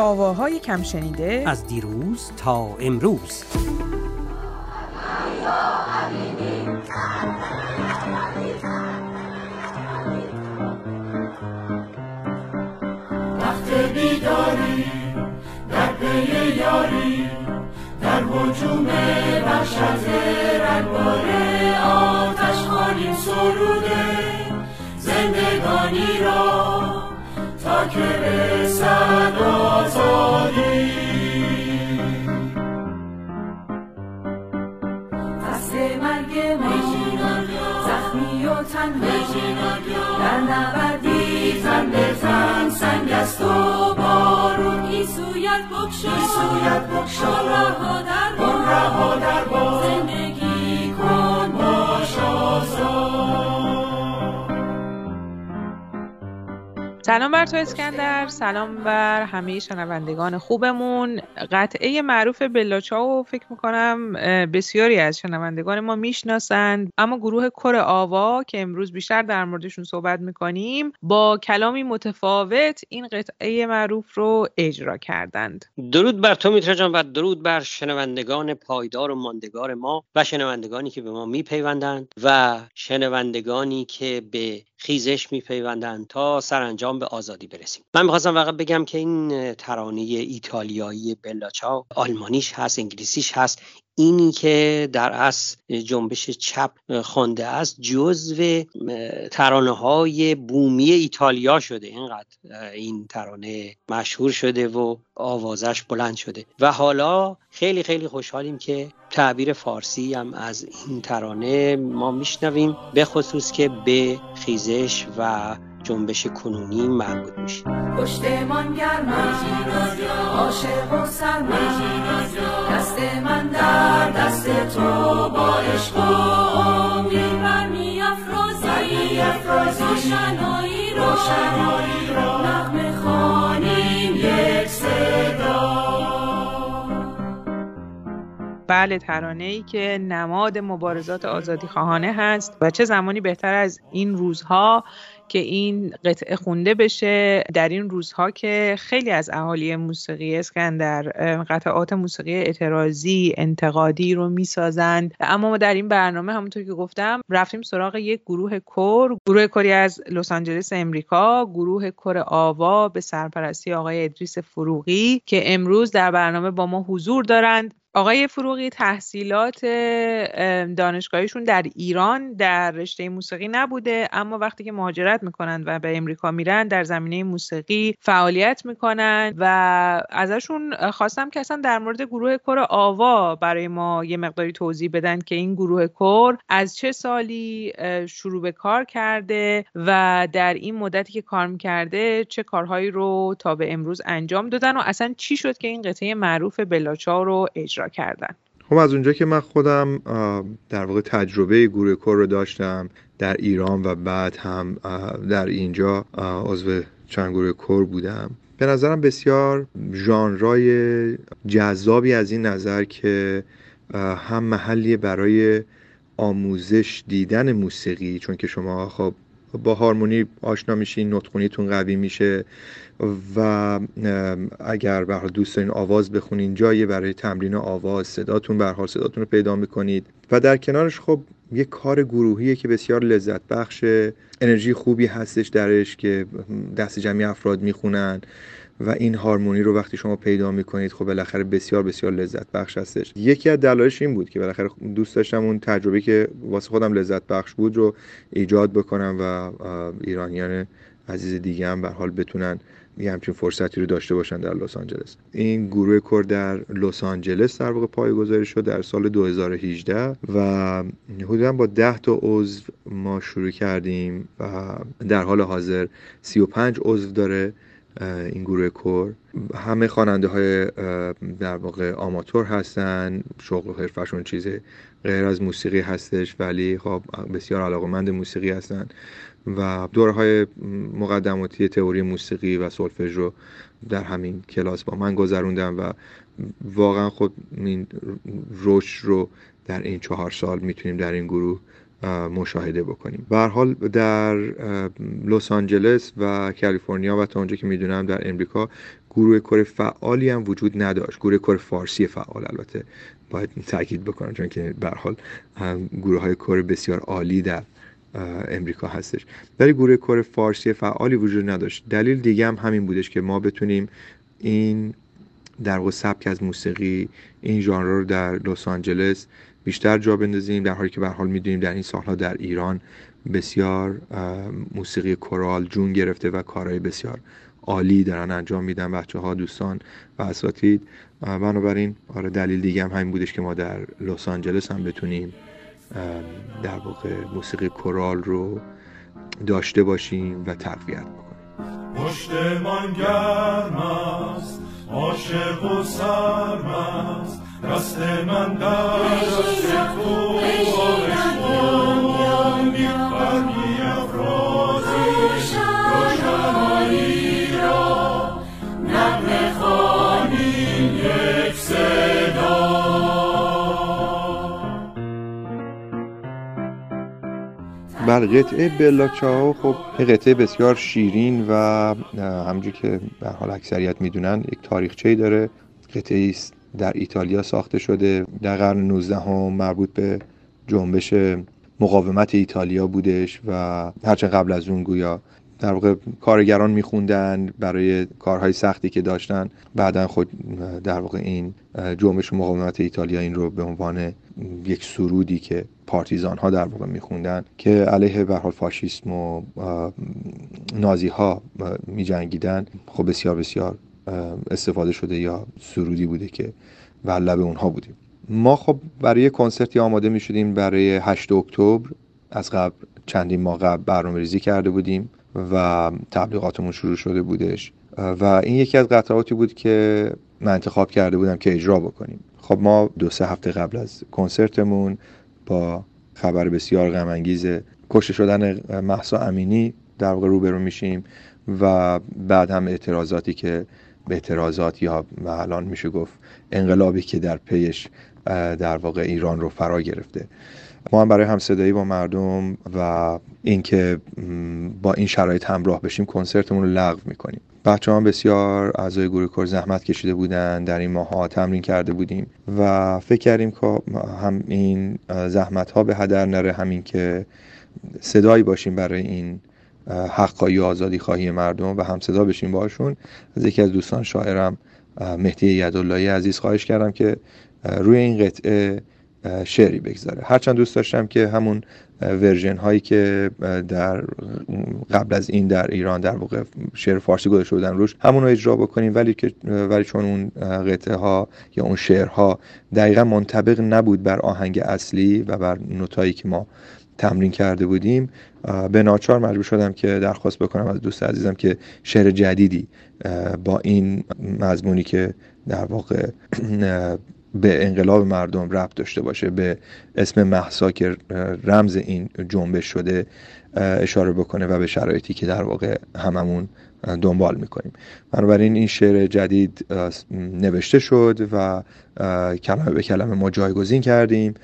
آواهای کم شنیده از دیروز تا امروز. وقت بیداری در پی یاری در حجوم وحشت رنگبار آتش خانیم سروده زندگانی را که رسد آزادی. دست مرگ ما زخمی و تنها. در نبردی تن به تن سنگ است و بارون. سویت بکشا؟ سویت بگشا آن رها در رها در سلام بر تو اسکندر. سلام بر همه شنوندگان خوبمون. قطعه معروف بلاچاو فکر می‌کنم بسیاری از شنوندگان ما می‌شناسند. اما گروه کر آوا که امروز بیشتر در موردشون صحبت می‌کنیم با کلامی متفاوت این قطعه معروف رو اجرا کردند. درود بر تو میترا جان و درود بر شنوندگان پایدار و ماندگار ما و شنوندگانی که به ما میپیوندند و شنوندگانی که به خیزش میپیوندند تا سرانجام به آزادی برسیم. من می‌خواستم فقط بگم که این ترانه ایتالیایی بلاچاو آلمانیش هست انگلیسیش هست. اینی که در اصل جنبش چپ خوانده است جزو ترانه های بومی ایتالیا شده. اینقدر این ترانه مشهور شده و آوازش بلند شده. و حالا خیلی خیلی خوشحالیم که تعبیر فارسی هم از این ترانه ما میشنویم به خصوص که به خیزش و جنبش کنونی مربوط میشه پشتمان گرم عاشق و سرم دست من در دست تو با عشق و امید برمی افرازی. روشنایی را نغمه بله ترانه ای که نماد مبارزات آزادی خواهانه هست و چه زمانی بهتر از این روزها که این قطعه خونده بشه در این روزها که خیلی از اهالی موسیقی اسکندر قطعات موسیقی اعتراضی انتقادی رو می‌سازند. اما ما در این برنامه همونطور که گفتم رفتیم سراغ یک گروه کور گروه کری از لس آنجلس امریکا گروه کر آوا به سرپرستی آقای ادریس فروغی که امروز در برنامه با ما حضور دارند. آقای فروغی تحصیلات دانشگاهیشون در ایران در رشته موسیقی نبوده اما وقتی که مهاجرت می‌کنند و به امریکا میرن در زمینه موسیقی فعالیت می‌کنند و ازشون خواستم که اصلا در مورد گروه کور آوا برای ما یه مقداری توضیح بدن که این گروه کور از چه سالی شروع به کار کرده و در این مدتی که کار می‌کرده چه کارهایی رو تا به امروز انجام دادن و اصلا چی شد که این قطعه معروف بلاچا رو اجرا کردن. خب از اونجا که من خودم در واقع تجربه گروه کور رو داشتم در ایران و بعد هم در اینجا عضو چند گروه کور بودم. به نظرم بسیار ژانرای جذابی از این نظر که هم محلی برای آموزش دیدن موسیقی چون که شما خب با هارمونی آشنا میشین نطخونیتون قوی میشه و اگر به دوست دارین آواز بخونین جایی برای تمرین آواز صداتون به حال صداتون رو پیدا می‌کنید. و در کنارش خب یه کار گروهیه که بسیار لذت بخشه انرژی خوبی هستش درش که دست جمعی افراد می‌خونن. و این هارمونی رو وقتی شما پیدا می‌کنید خب بالاخره بسیار بسیار لذت بخش هستش. یکی از دلایلش این بود که بالاخره دوست داشتم اون تجربه که واسه خودم لذت بخش بود رو ایجاد بکنم و ایرانیان عزیز دیگه هم به حال بتونن یه همچین فرصتی رو داشته باشن در لس آنجلس. این گروه کور در لس آنجلس در واقع پایه‌گذاری شد در سال 2018 و حدودا با 10 تا عضو ما شروع کردیم و در حال حاضر 35 عضو داره این گروه کور. همه خواننده های در واقع آماتور هستن شغل و حرفشون چیز غیر از موسیقی هستش ولی خب بسیار علاقمند موسیقی هستن. و دوره های مقدماتی تئوری موسیقی و سولفژ رو در همین کلاس با من گذروندم و واقعا خود این رشد رو در این چهار سال می‌تونیم در این گروه مشاهده بکنیم. به حال در لس آنجلس و کالیفرنیا و تا اونجا که می‌دونم در امریکا گروه کور فعالی هم وجود نداشت. گروه کور فارسی فعال البته باید تاکید بکنم چون که به حال گروه های کور بسیار عالی در امریکا هستش. ولی گروه کور فارسی فعالی وجود نداشت. دلیل دیگه هم همین بودش که ما بتونیم این در واقع سبک از موسیقی این ژانر رو در لس آنجلس بیشتر جا بندازیم در حالی که به حال می‌دونیم در این سالها در ایران بسیار موسیقی کورال جون گرفته و کارهای بسیار عالی دارن انجام میدن. بچه ها دوستان و اساتید. بنابراین آره دلیل دیگه هم همین بودش که ما در لس آنجلس هم بتونیم در واقع موسیقی کورال رو داشته باشیم و تقویت بکنیم. پشت من گرم است. دست من در قطعه بلا چاو خب قطعه بسیار شیرین و همونجور که به حال اکثریت می‌دونن یک تاریخچه داره. قطعه است در ایتالیا ساخته شده. در قرن 19 هم مربوط به جنبش مقاومت ایتالیا بودش و هرچند قبل از اون گویا در واقع کارگران میخوندن برای کارهای سختی که داشتن. بعدا خود در واقع این جنبش مقاومت ایتالیا این رو به عنوان یک سرودی که پارتیزان ها در واقع میخوندن که علیه به حال فاشیسم و نازی ها می جنگیدن خب بسیار بسیار استفاده شده یا سرودی بوده که و لب اونها بودیم. ما خب برای کنسرتی آماده می شدیم برای 8 اکتبر از قبل چندین ماه قبل برنامه ریزی کرده بودیم و تبلیغاتمون شروع شده بودش. و این یکی از قطعاتی بود که من انتخاب کرده بودم که اجرا بکنیم. خب ما دو سه هفته قبل از کنسرتمون با خبر بسیار غم انگیز کشته شدن محسا امینی در واقع روبرو میشیم و بعد هم اعتراضاتی که اعتراضات یا الان میشه گفت انقلابی که در پیش در واقع ایران رو فرا گرفته. ما هم برای همصدایی با مردم و اینکه با این شرایط همراه بشیم کنسرتمون رو لغو می‌کنیم. بچه هم بسیار اعضای گروه کور زحمت کشیده بودن در این ماه تمرین کرده بودیم و فکر کردیم که هم این زحمت ها به هدر نره همین که صدایی باشیم برای این حقایی و آزادی خواهی مردم و هم صدا بشیم باشون. از یکی از دوستان شاعرم مهدی یداللهی عزیز خواهش کردم که روی این قطعه شعری بگذاره. هرچند دوست داشتم که همون ورژن هایی که در قبل از این در ایران در واقع شعر فارسی گذاشته بودن روش همون رو اجرا بکنیم. ولی که ولی چون اون قطعه ها یا اون شعرها دقیقا منطبق نبود بر آهنگ اصلی و بر نوتایی که ما تمرین کرده بودیم به ناچار مجبور شدم که درخواست بکنم از دوست عزیزم که شعر جدیدی با این مضمونی که در واقع به انقلاب مردم ربط داشته باشه به اسم محسا که رمز این جنبش شده اشاره بکنه و به شرایطی که در واقع هممون دنبال می‌کنیم. بنابراین این شعر جدید نوشته شد و کلمه به کلمه ما جایگزین کردیم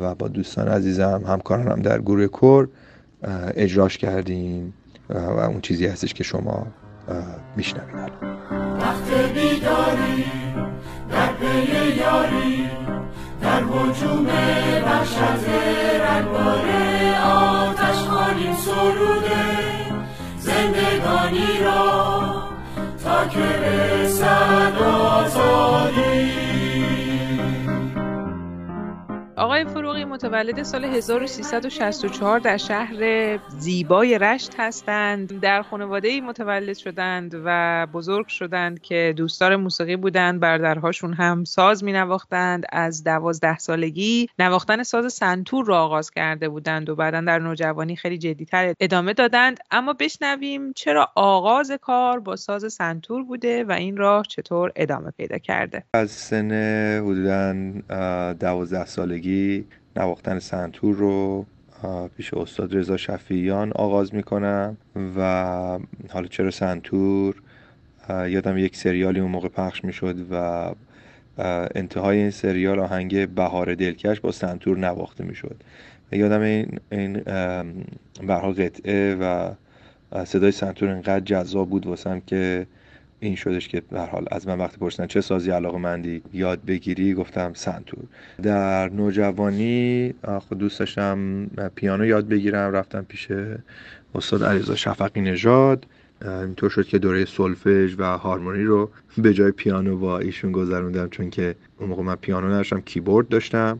و با دوستان عزیزم همکارانم در گروه کور اجراش کردیم و اون چیزی هستش که شما میشنوید. وقت بیداری در پی یاری در حجوم وحشت رنگار آتش خانیم سروده زندگانی را تا که رسد آزادی آقای فروغی متولد سال 1364 در شهر زیبای رشت هستند. در خانواده متولد شدند و بزرگ شدند که دوستدار موسیقی بودند. برادرهاشون هم ساز می نواختند از دوازده سالگی نواختن ساز سنتور را آغاز کرده بودند و بعدا در نوجوانی خیلی جدیتر ادامه دادند. اما بشنویم چرا آغاز کار با ساز سنتور بوده و این راه چطور ادامه پیدا کرده. از سن حدودا دوازده سالگی نواختن سنتور رو پیش استاد رضا شفیان آغاز می‌کنم و حالا چرا سنتور؟ یادم یک سریالی اون موقع پخش می‌شد و انتهای این سریال آهنگ بهار دلکش با سنتور نواخته می‌شد. یادم این این برها قطعه و صدای سنتور انقدر جذاب بود واسم که این شدش که به حال از من وقتی پرسیدن چه سازی علاقه مندی یاد بگیری؟ گفتم سنتور. در نوجوانی خود دوست داشتم پیانو یاد بگیرم. رفتم پیش استاد علیرضا شفقی نژاد. اینطور شد که دوره سولفژ و هارمونی رو به جای پیانو با ایشون گذروندم چون که اون موقع من پیانو نداشتم کیبورد داشتم.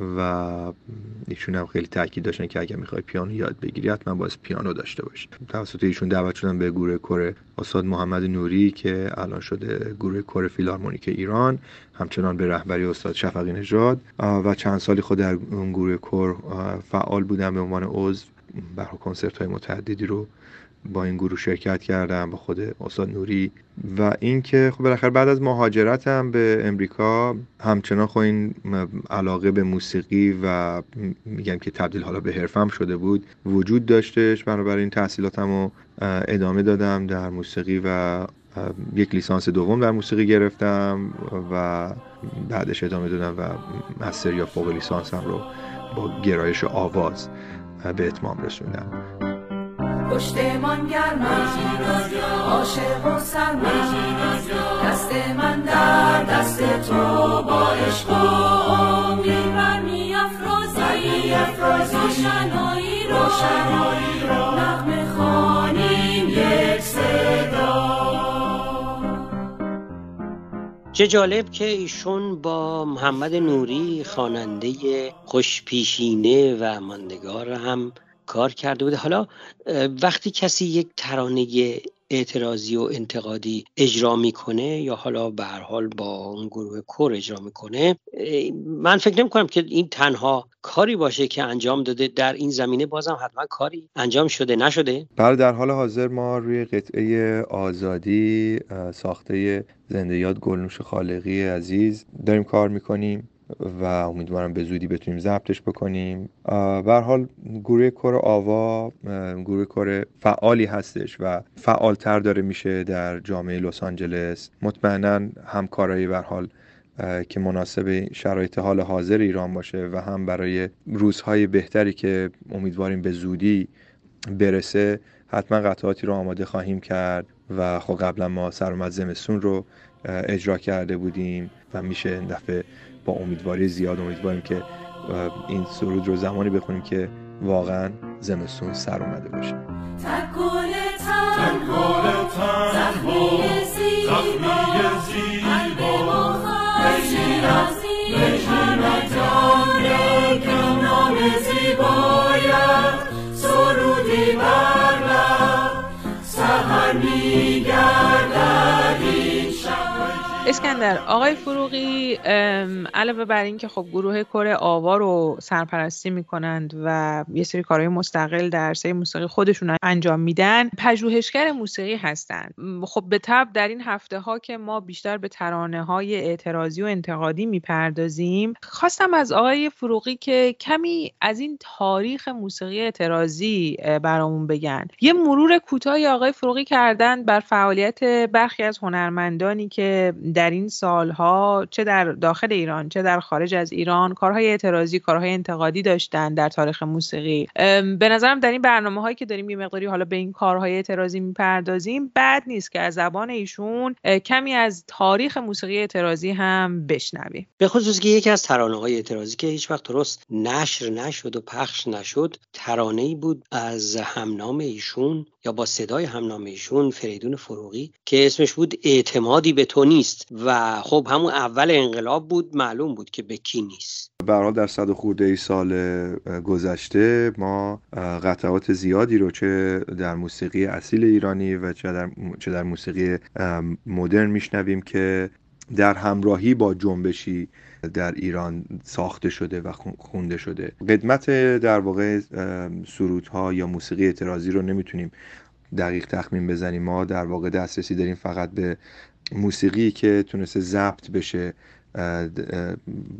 و ایشون هم خیلی تاکید داشتن که اگر می‌خوای پیانو یاد بگیری حتما باید پیانو داشته باشی. توسط ایشون دعوت شدم به گروه کر استاد محمد نوری که الان شده گروه کر فیلارمونیک ایران همچنان به رهبری استاد شفقی نژاد. و چند سالی خود در اون گروه کور فعال بودم به عنوان عضو برای کنسرت های متعددی رو با این گروه شرکت کردم با خود استاد نوری. و اینکه خب بالاخره بعد از مهاجرتم به امریکا همچنان خب این علاقه به موسیقی و میگم که تبدیل حالا به حرفم شده بود وجود داشتش. بنابراین تحصیلاتم رو ادامه دادم در موسیقی و یک لیسانس دوم در موسیقی گرفتم و بعدش ادامه دادم و مستر یا فوق لیسانسم رو با گرایش آواز به اتمام رسوندم. پشتمان گرم عاشق و سرم دست من در دست تو با عشق و امید. برمی افرازی. روشنایی رو. نغمه خانیم یک صدا. چه جالب که ایشون با محمد نوری خواننده خوشپیشینه و ماندگار هم کار کرده بوده. حالا وقتی کسی یک ترانه اعتراضی و انتقادی اجرا می‌کنه یا حالا به هر حال با اون گروه کور اجرا می‌کنه من فکر نمی کنم که این تنها کاری باشه که انجام داده در این زمینه بازم حتما کاری انجام شده نشده. بله در حال حاضر ما روی قطعه آزادی ساخته زنده یاد گلنوش خالقی عزیز داریم کار می‌کنیم. و امیدوارم به زودی بتونیم ضبطش بکنیم. به حال گروه کور آوا گروه کور فعالی هستش و فعالتر داره میشه در جامعه لس آنجلس. مطمئنا همکارایی به حال که مناسب شرایط حال حاضر ایران باشه و هم برای روزهای بهتری که امیدواریم به زودی برسه حتما قطعاتی رو آماده خواهیم کرد و خب قبلا ما سرمت زمستون رو اجرا کرده بودیم و میشه این دفعه با امیدواری زیاد امیدواریم که این سرود رو زمانی بخونیم که واقعا زمستون سر اومده باشه این اسکندر آقای فروغی علاوه بر اینکه خب گروه کره آوا رو سرپرستی می‌کنند و یه سری کارهای مستقل در سری موسیقی خودشون انجام میدن پژوهشگر موسیقی هستند. خب به طب در این هفته ها که ما بیشتر به ترانه های اعتراضی و انتقادی می‌پردازیم خواستم از آقای فروغی که کمی از این تاریخ موسیقی اعتراضی برامون بگن. یه مرور کوتاهی آقای فروغی کردن بر فعالیت برخی از هنرمندانی که در این سالها چه در داخل ایران چه در خارج از ایران کارهای اعتراضی کارهای انتقادی داشتن در تاریخ موسیقی. به نظرم در این برنامه هایی که داریم یه مقداری حالا به این کارهای اعتراضی می‌پردازیم بد نیست که از زبان ایشون کمی از تاریخ موسیقی اعتراضی هم بشنویم. به خصوص که یکی از ترانه های اعتراضی که هیچ وقت درست نشر نشد و پخش نشد ترانه ای بود از همنام ایشون یا با صدای همنام ایشون فریدون فروغی که اسمش بود اعتمادی به تو نیست و خب همون اول انقلاب بود معلوم بود که به کی نیست. برحال در صد خورده ای سال گذشته ما قطعات زیادی رو چه در موسیقی اصیل ایرانی و چه در, چه در موسیقی مدرن میشنویم که در همراهی با جنبشی در ایران ساخته شده و خونده شده. قدمت در واقع سرودها یا موسیقی اعتراضی رو نمی‌تونیم دقیق تخمین بزنیم. ما در واقع دسترسی داریم فقط به موسیقی که تونسته ضبط بشه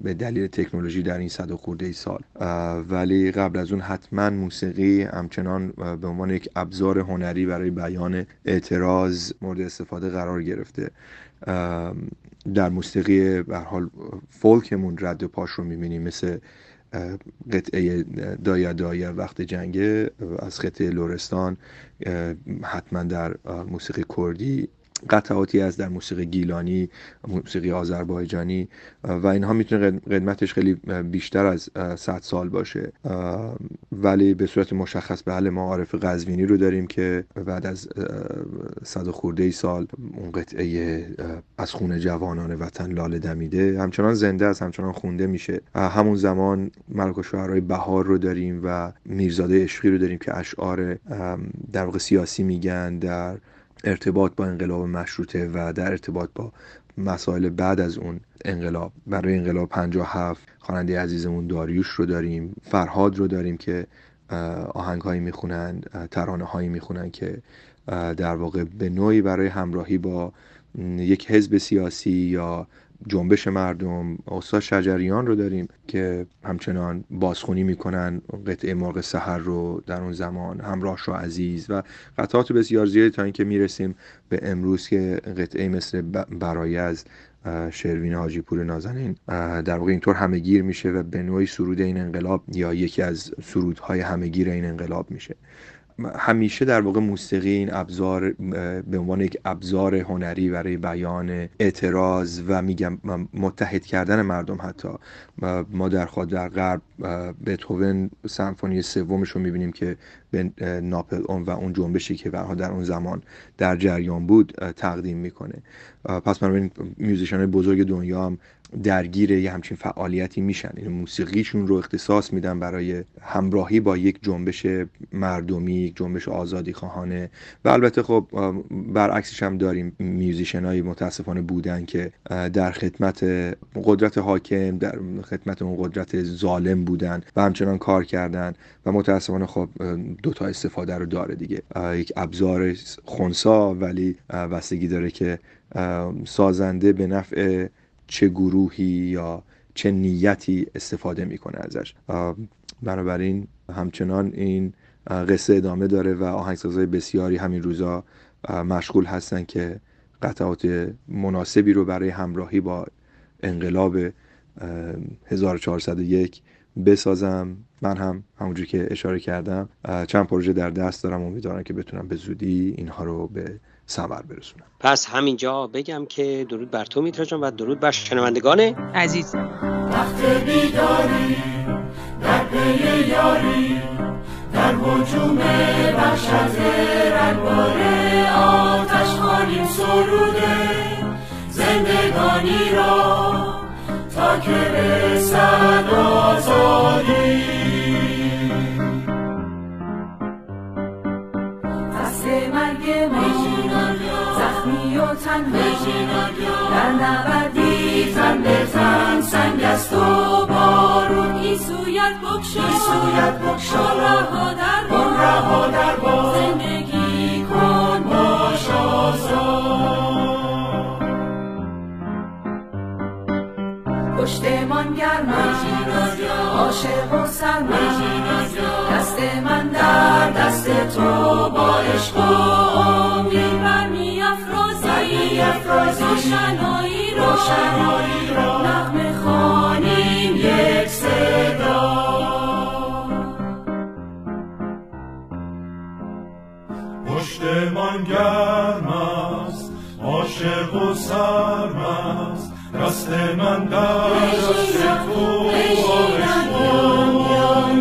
به دلیل تکنولوژی در این صد و خورده ای سال ولی قبل از اون حتما موسیقی همچنان به عنوان یک ابزار هنری برای بیان اعتراض مورد استفاده قرار گرفته. در موسیقی به حال فولکمون رد و پاش رو می‌بینیم مثل قطعه دایا دایا وقت جنگه از خطه لورستان حتما در موسیقی کردی. قطعاتی از در موسیقی گیلانی موسیقی آذربایجانی و اینها می‌تونه قدمتش خیلی بیشتر از 100 سال باشه. ولی به صورت مشخص به حال ما عارف قزوینی رو داریم که بعد از صد خورده ای سال اون قطعه از خون جوانان وطن لاله دمیده. همچنان زنده است همچنان خونده میشه. همون زمان ملک و شعرهای بهار رو داریم و میرزاده عشقی رو داریم که اشعار در واقع سیاسی میگن در ارتباط با انقلاب مشروطه و در ارتباط با مسائل بعد از اون انقلاب برای انقلاب 57 خواننده عزیزمون داریوش رو داریم فرهاد رو داریم که آهنگ هایی می‌خونن ترانه هایی می‌خونن که در واقع به نوعی برای همراهی با یک حزب سیاسی یا جنبش مردم استاد شجریان رو داریم که همچنان بازخونی می‌کنن قطعه مرغ سحر رو در اون زمان همراه شو عزیز و قطعات بسیار زیادی تا اینکه می‌رسیم به امروز که قطعه مثل برای از شروین حاجی پور نازنین در واقع اینطور همه گیر میشه و به نوعی سرود این انقلاب یا یکی از سرودهای همه گیر این انقلاب میشه. همیشه در واقع موسیقی این ابزار به عنوان یک ابزار هنری برای بیان اعتراض و میگم متحد کردن مردم حتی. ما در خود در غرب بتهوون سمفونی سومش رو می‌بینیم که به ناپلئون و اون جنبشی که در اون زمان در جریان بود تقدیم می‌کنه. پس بنابراین musician بزرگ دنیا هم درگیر یه همچین فعالیتی میشن. این یعنی موسیقیشون رو اختصاص میدن برای همراهی با یک جنبش مردمی یک جنبش آزادی خواهانه. و البته خب برعکسش هم داریم. musician های متاسفانه بودن که در خدمت قدرت حاکم در خدمت اون قدرت ظالم بودن و همچنان کار کردن. و متاسفانه خب دوتا استفاده رو داره دیگه. یک ابزار خونسا ولی وستگی داره که سازنده به نفع چه گروهی یا چه نیتی استفاده می‌کنه ازش. بنابراین همچنان این قصه ادامه داره و آهنگسازهای بسیاری همین روزا مشغول هستن که قطعات مناسبی رو برای همراهی با انقلاب 1401 بسازم. من هم همونجور که اشاره کردم چند پروژه در دست دارم امیدوارم که بتونم به زودی اینها رو به ثمر برسونم. پس همینجا بگم که درود بر تو میترا و درود بر شنوندگان عزیز. وقت بیداری در پی یاری در حجوم وحشت رنگبار آتش خانیم سروده. زندگانی را تا که در نبردی تن به تن سنگ است و بارون این سویت بکشا این سویت بکشا رها در بار رها در بار زندگی کن باش پشتمان گرم عاشق و سرم دست من در دست تو با عشق افرازی روشنایی را روشنایی را نغمه خوانیم یک صدا. پشتمان گرم است عاشق و سرم است. دست من در دست تو آرزوان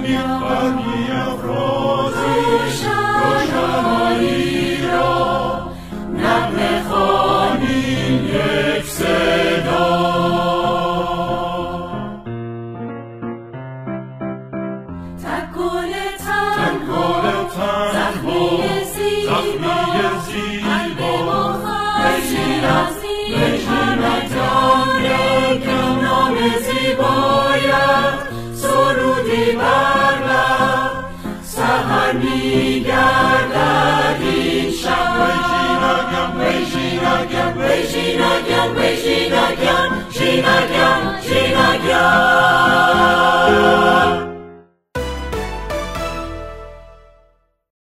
برمی افرازی روشنایی